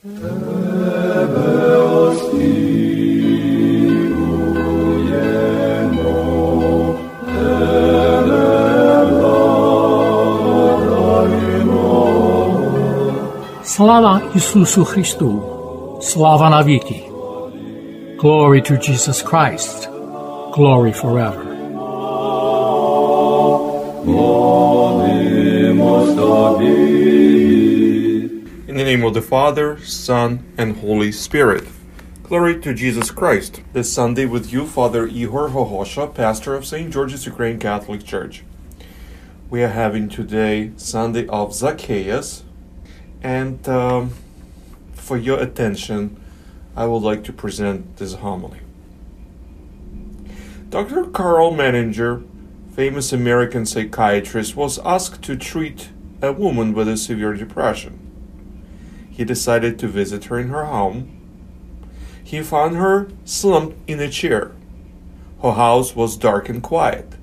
Sláva Isusu Christu. Slava Naviki. Glory to Jesus Christ. Glory forever. The name of the Father, Son, and Holy Spirit. Glory to Jesus Christ. This Sunday with you, Father Ihor Hohosha, pastor of St. George's Ukraine Catholic Church. We are having today Sunday of Zacchaeus, and um, for your attention, I would like to present this homily. Dr. Karl Menninger, famous American psychiatrist, was asked to treat a woman with a severe depression. He decided to visit her in her home. He found her slumped in a chair. Her house was dark and quiet.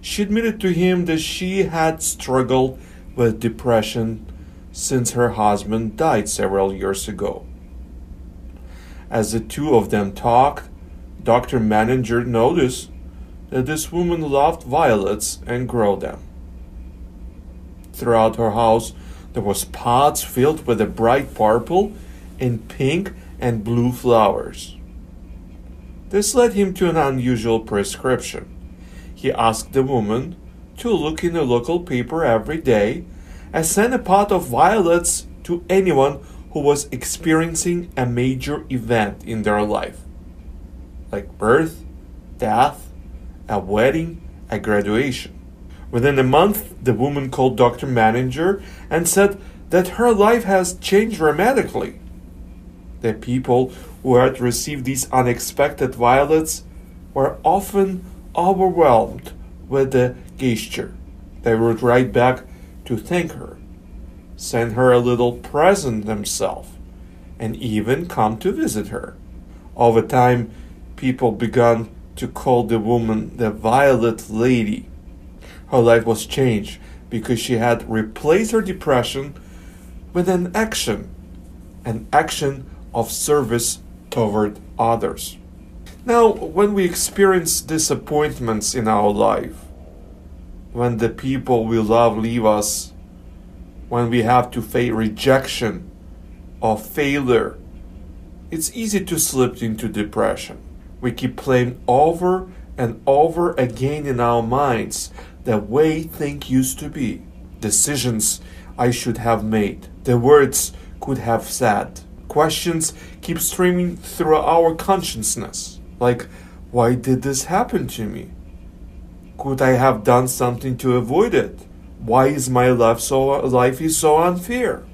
She admitted to him that she had struggled with depression since her husband died several years ago. As the two of them talked, Dr. Menninger noticed that this woman loved violets and grew them. Throughout her house, there was pots filled with a bright purple and pink and blue flowers. This led him to an unusual prescription. He asked the woman to look in the local paper every day and send a pot of violets to anyone who was experiencing a major event in their life, like birth, death, a wedding, a graduation. Within a month, the woman called Dr. Menninger and said that her life has changed dramatically. The people who had received these unexpected violets were often overwhelmed with the gesture. They would write back to thank her, send her a little present themselves, and even come to visit her. Over time, people began to call the woman the Violet Lady. Her life was changed because she had replaced her depression with an action, an action of service toward others. Now, when we experience disappointments in our life, when the people we love leave us, when we have to face rejection or failure, it's easy to slip into depression. We keep playing over and over again in our minds the way things used to be, decisions I should have made, the words could have said. Questions keep streaming through our consciousness, like, why did this happen to me? Could I have done something to avoid it? Why is my life so life is so unfair?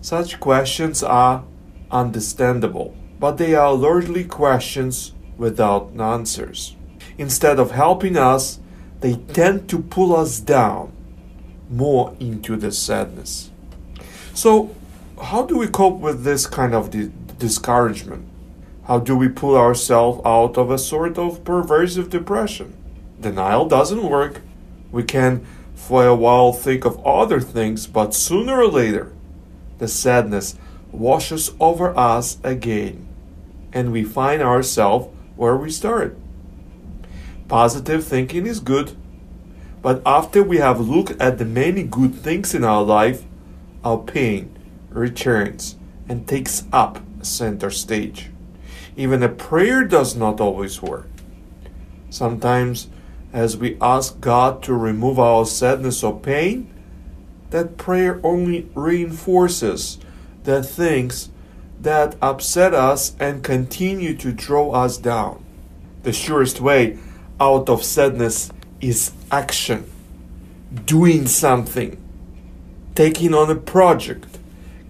Such questions are understandable, but they are largely questions without answers. Instead of helping us, they tend to pull us down more into the sadness. So, how do we cope with this kind of di- discouragement? How do we pull ourselves out of a sort of pervasive depression? Denial doesn't work. We can, for a while, think of other things, but sooner or later, the sadness washes over us again, and we find ourselves where we started. Positive thinking is good, but after we have looked at the many good things in our life, our pain returns and takes up center stage. Even a prayer does not always work. Sometimes, as we ask God to remove our sadness or pain, that prayer only reinforces the things that upset us and continue to draw us down. The surest way out of sadness is action, doing something, taking on a project,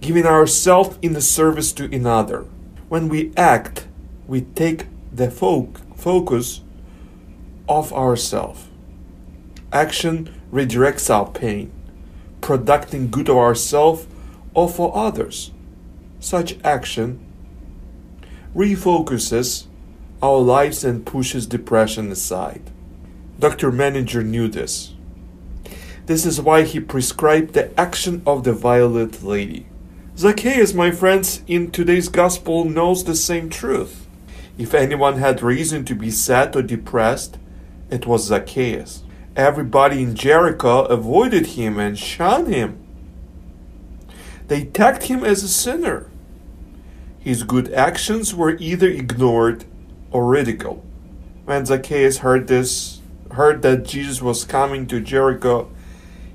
giving ourselves in the service to another. When we act, we take the fo- focus off ourselves. Action redirects our pain, producing good of ourselves or for others. Such action refocuses our lives and pushes depression aside. Dr. Menninger knew this. This is why he prescribed the action of the Violet Lady. Zacchaeus, my friends, in today's gospel knows the same truth. If anyone had reason to be sad or depressed, it was Zacchaeus. Everybody in Jericho avoided him and shunned him. They tagged him as a sinner. His good actions were either ignored or ridiculed. When Zacchaeus heard this, heard that Jesus was coming to Jericho,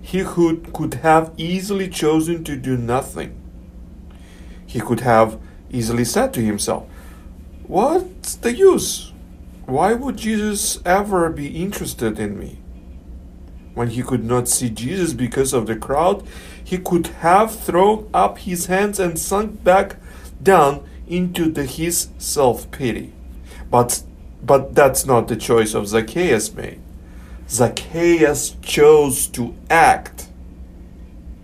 he could, could have easily chosen to do nothing. He could have easily said to himself, What's the use? Why would Jesus ever be interested in me? When he could not see Jesus because of the crowd, he could have thrown up his hands and sunk back down into the, his self pity. But, but that's not the choice of Zacchaeus made. Zacchaeus chose to act.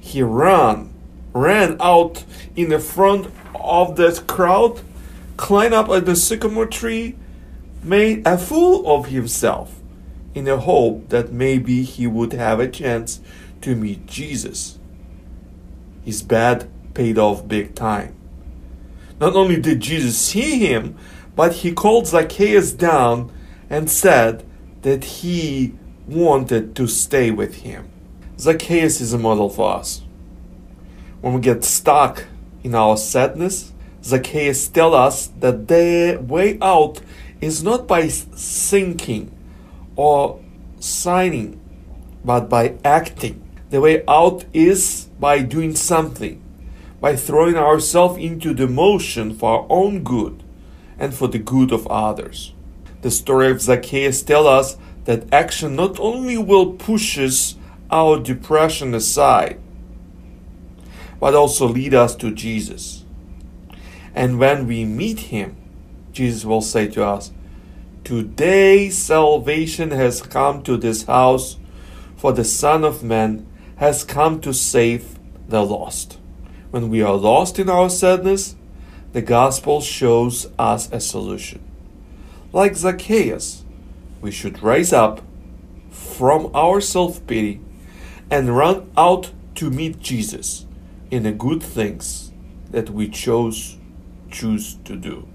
He ran, ran out in the front of that crowd, climbed up at the sycamore tree, made a fool of himself in the hope that maybe he would have a chance to meet Jesus. His bad paid off big time. Not only did Jesus see him, but he called Zacchaeus down and said that he wanted to stay with him. Zacchaeus is a model for us. When we get stuck in our sadness, Zacchaeus tells us that the way out is not by thinking or signing, but by acting. The way out is by doing something, by throwing ourselves into the motion for our own good and for the good of others. The story of Zacchaeus tells us that action not only will pushes our depression aside, but also lead us to Jesus. And when we meet him, Jesus will say to us, Today salvation has come to this house, for the Son of Man has come to save the lost. When we are lost in our sadness, the gospel shows us a solution. Like Zacchaeus, we should rise up from our self pity and run out to meet Jesus in the good things that we chose choose to do.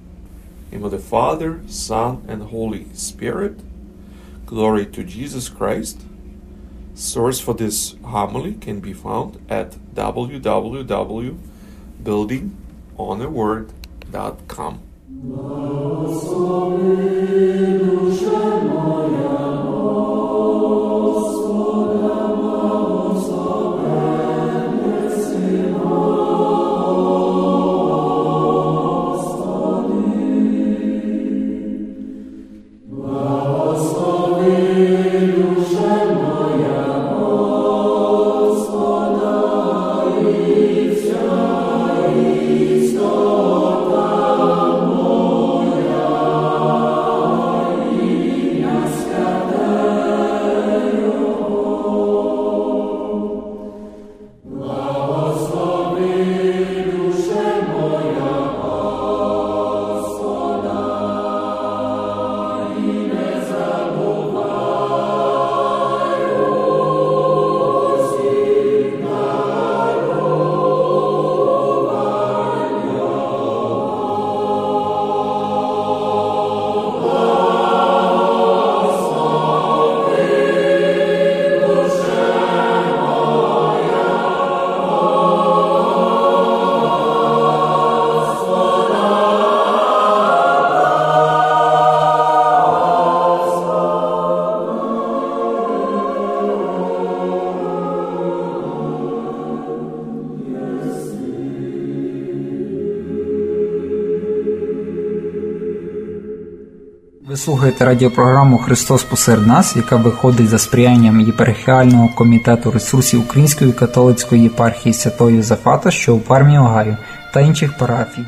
In the Father, Son, and Holy Spirit. Glory to Jesus Christ. Source for this homily can be found at www.buildingonaword.com onaword.com. Lasă-mi слухаєте радіопрограму Христос посеред нас, яка виходить за сприянням єпархіального комітету ресурсів Української католицької єпархії Святого Йозафата, що у Пармі Огайо, та інших парафій.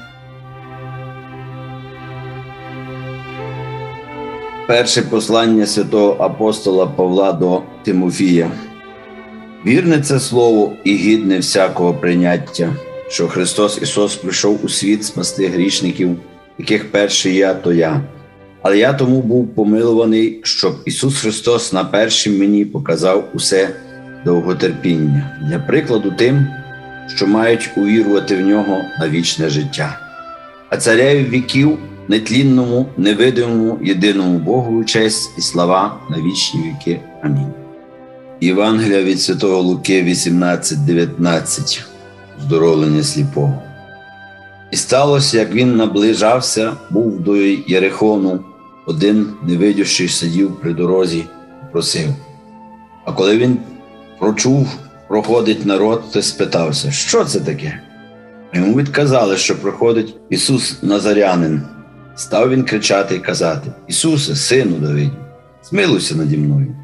Перше послання святого апостола Павла до Тимофія. Вірне це слово і гідне всякого прийняття, що Христос Ісус прийшов у світ спасти грішників, яких перший я, то я. Але я тому був помилуваний, щоб Ісус Христос на першім мені показав усе довготерпіння для прикладу тим, що мають увірувати в нього на вічне життя. А цареві віків, нетлінному, невидимому, єдиному Богу честь і слава на вічні віки. Амінь. Євангелія від Святого Луки 18:19 Здоровлення сліпого. І сталося, як він наближався, був до Єрихону, один невидющий сидів при дорозі просив. А коли він прочув, проходить народ, то спитався, що це таке? Йому відказали, що проходить Ісус Назарянин. Став він кричати і казати: Ісусе, сину Давидів, змилуйся наді мною.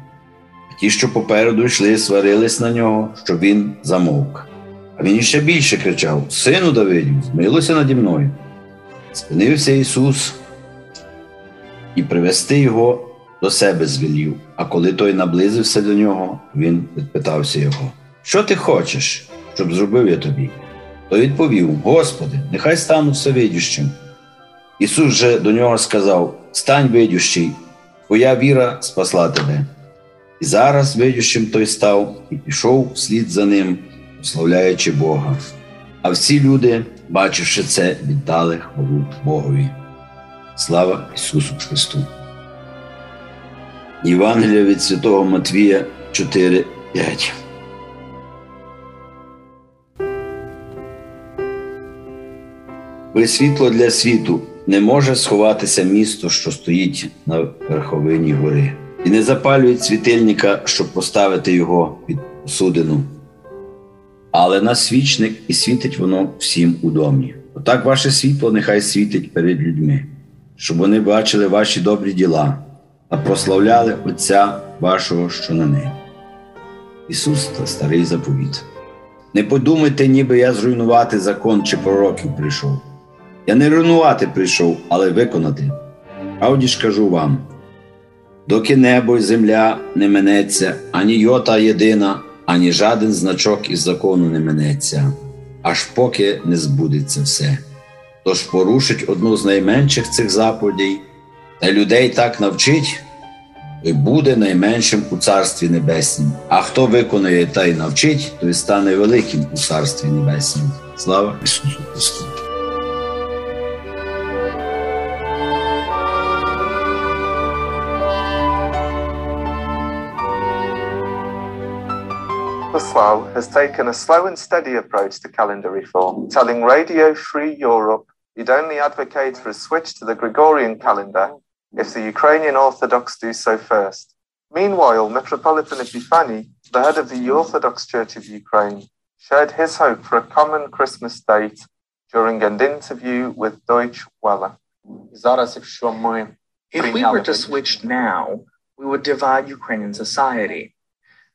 А ті, що попереду йшли, сварились на нього, щоб він замовк. А він іще більше кричав: Сину Давидів, змилуйся наді мною. Спинився Ісус і привести його до себе звелів. А коли той наблизився до нього, він відпитався його: Що ти хочеш, щоб зробив я тобі? Той відповів: Господи, нехай стану всевидющим. Ісус же до нього сказав: Стань видющий, твоя віра спасла тебе. І зараз видющим той став і пішов вслід за ним, прославляючи Бога. А всі люди, бачивши це, віддали хвалу Богові. Слава Ісусу Христу! Євангелія від Святого Матвія 4, 5. Ви світло для світу не може сховатися місто, що стоїть на верховині гори, і не запалюють світильника, щоб поставити його під посудину. Але на свічник і світить воно всім у домі. Отак ваше світло нехай світить перед людьми, щоб вони бачили ваші добрі діла та прославляли Отця вашого, що на небі. Ісус та старий заповіт. Не подумайте, ніби я зруйнувати закон чи пророків прийшов. Я не руйнувати прийшов, але виконати. Правді ж кажу вам: доки небо й земля не минеться, ані йота єдина, ані жаден значок із закону не минеться, аж поки не збудеться все. Тож порушить одну з найменших цих заповідей, та людей так навчить, той буде найменшим у Царстві Небеснім. А хто виконує та й навчить, той стане великим у Царстві Небеснім. Слава Ісусу Христу! Slough has taken a slow and steady approach to calendar reform, telling Radio Free Europe you'd only advocate for a switch to the Gregorian calendar if the Ukrainian Orthodox do so first. Meanwhile, Metropolitan Epifany, the head of the Orthodox Church of Ukraine, shared his hope for a common Christmas date during an interview with Deutsche Welle. If we were to switch now, we would divide Ukrainian society.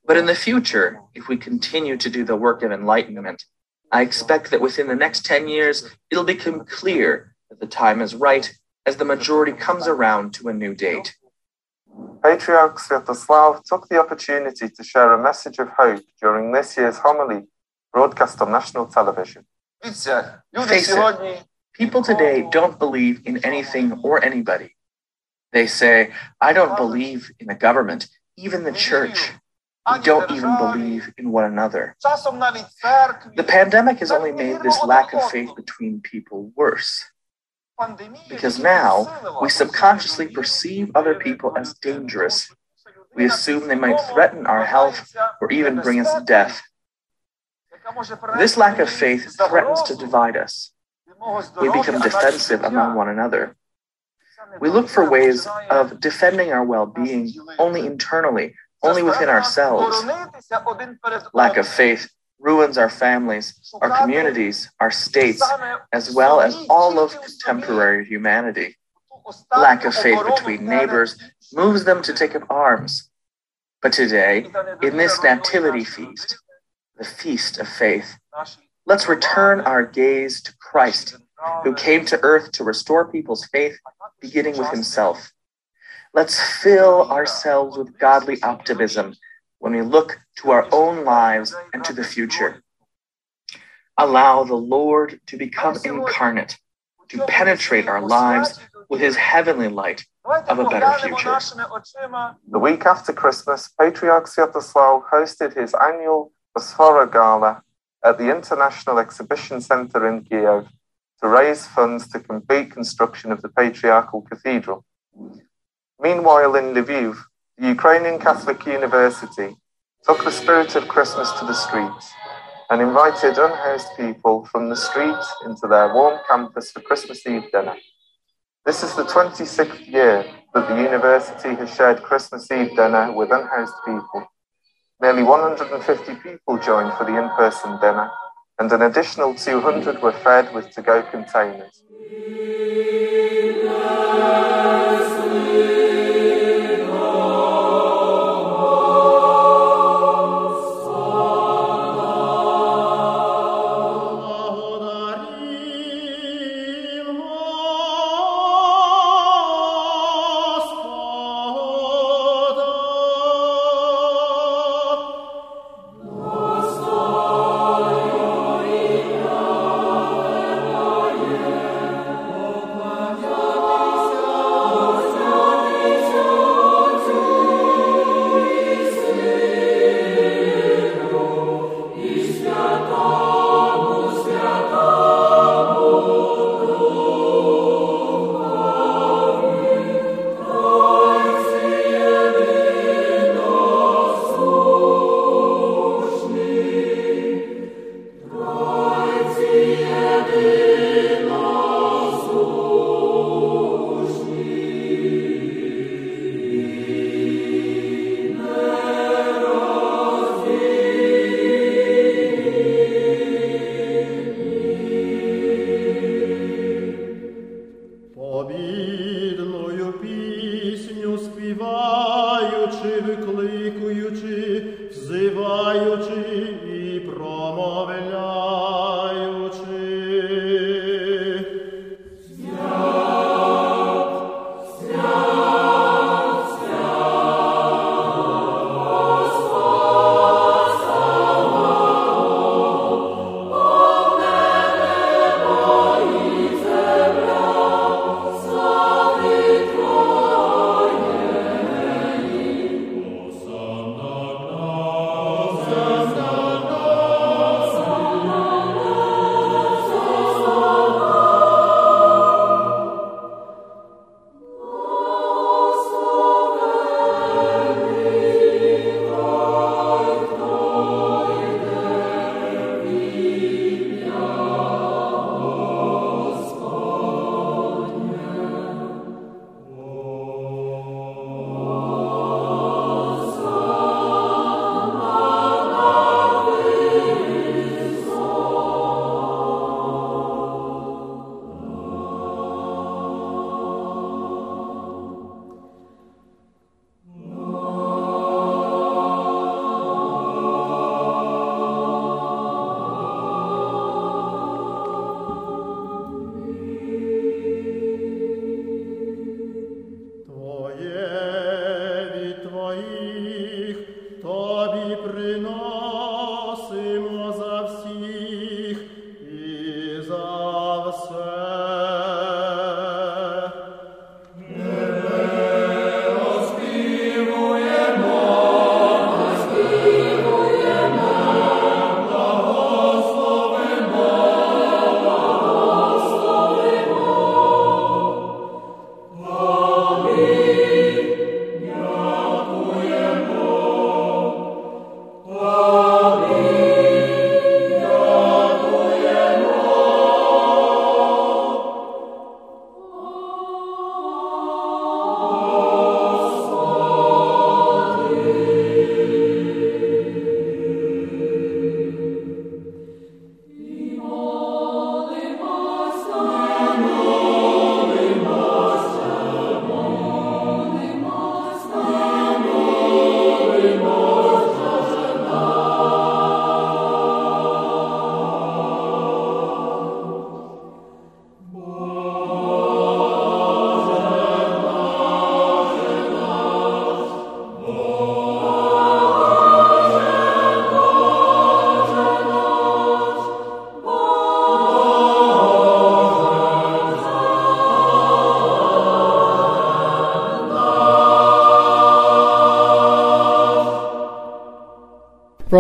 But in the future, if we continue to do the work of enlightenment, I expect that within the next 10 years, it'll become clear that the time is right as the majority comes around to a new date. Patriarch Sviatoslav took the opportunity to share a message of hope during this year's homily broadcast on national television. Face it, people today don't believe in anything or anybody. They say, I don't believe in the government, even the church don't even believe in one another. The pandemic has only made this lack of faith between people worse. Because now we subconsciously perceive other people as dangerous. We assume they might threaten our health or even bring us death. This lack of faith threatens to divide us. We become defensive among one another. We look for ways of defending our well being only internally only within ourselves. Lack of faith ruins our families, our communities, our states, as well as all of contemporary humanity. Lack of faith between neighbors moves them to take up arms. But today, in this nativity feast, the feast of faith, let's return our gaze to Christ, who came to earth to restore people's faith, beginning with himself. Let's fill ourselves with godly optimism when we look to our own lives and to the future. Allow the Lord to become incarnate, to penetrate our lives with his heavenly light of a better future. The week after Christmas, Patriarch Sviatoslav hosted his annual Bosphora Gala, at the International Exhibition Centre in Kiev to raise funds to complete construction of the Patriarchal Cathedral. Meanwhile, in Lviv, the Ukrainian Catholic University took the spirit of Christmas to the streets and invited unhoused people from the street into their warm campus for Christmas Eve dinner. This is the 26th year that the university has shared Christmas Eve dinner with unhoused people. Nearly 150 people joined for the in person dinner, and an additional 200 were fed with to go containers.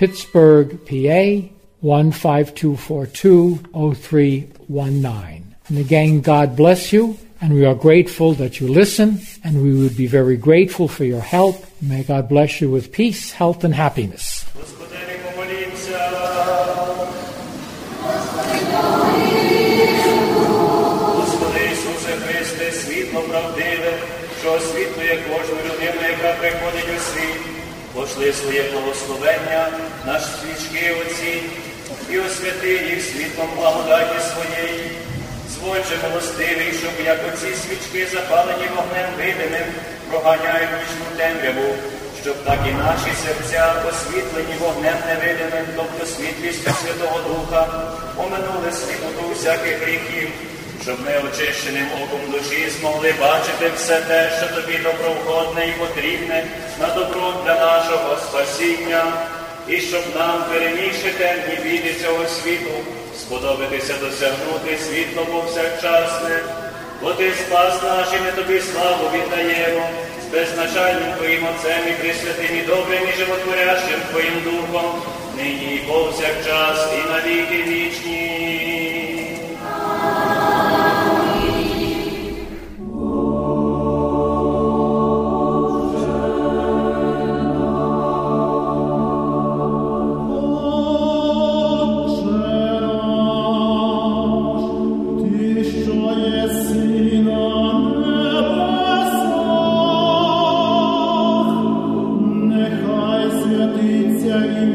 Pittsburgh, PA 152420319. And again, God bless you, and we are grateful that you listen, and we would be very grateful for your help. May God bless you with peace, health, and happiness. Пошли своє благословення на свічки оці і освяти їх світлом благодаті своєї. Зволь же милостивий, щоб як оці свічки запалені вогнем видимим, проганяють нічну темряву, щоб так і наші серця, освітлені вогнем невидимим, тобто світлістю Святого Духа, оминули сліпоту всяких гріхів, щоб ми очищеним оком душі змогли бачити все те, що тобі добровгодне і потрібне на добро для нашого спасіння, і щоб нам, перемігши темні біди цього світу, сподобатися досягнути світло повсякчасне, бо ти спас наш, і ми тобі славу віддаємо, з безначальним Твоїм Отцем і присвятим і добрим і животворящим Твоїм Духом, нині повсякчас, і на віки вічні.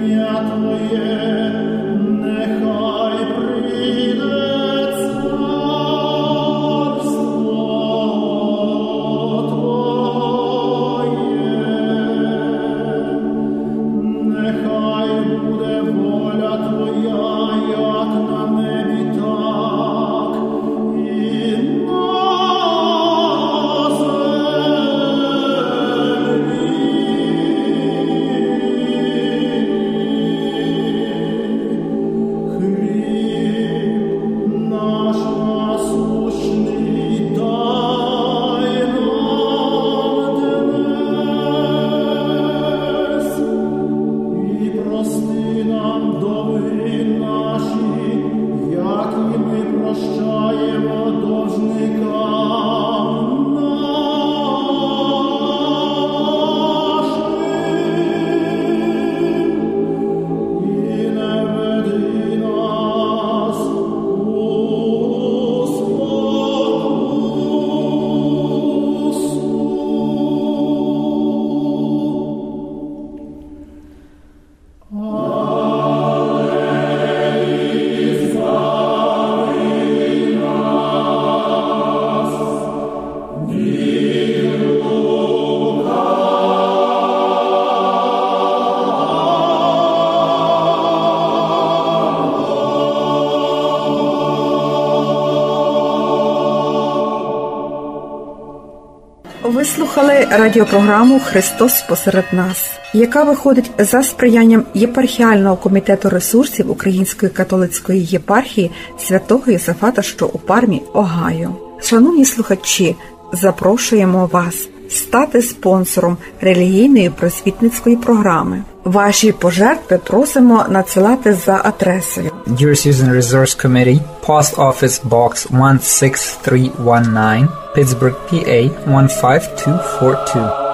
Gloria Tuae Ви слухали радіопрограму Христос посеред нас, яка виходить за сприянням єпархіального комітету ресурсів Української католицької єпархії святого Єсафата, що у пармі Огайо. Шановні слухачі, запрошуємо вас стати спонсором релігійної просвітницької програми. Ваші пожертви просимо надсилати за адресою and Resource Committee, Post Office Box 16319, Pittsburgh, PA 15242.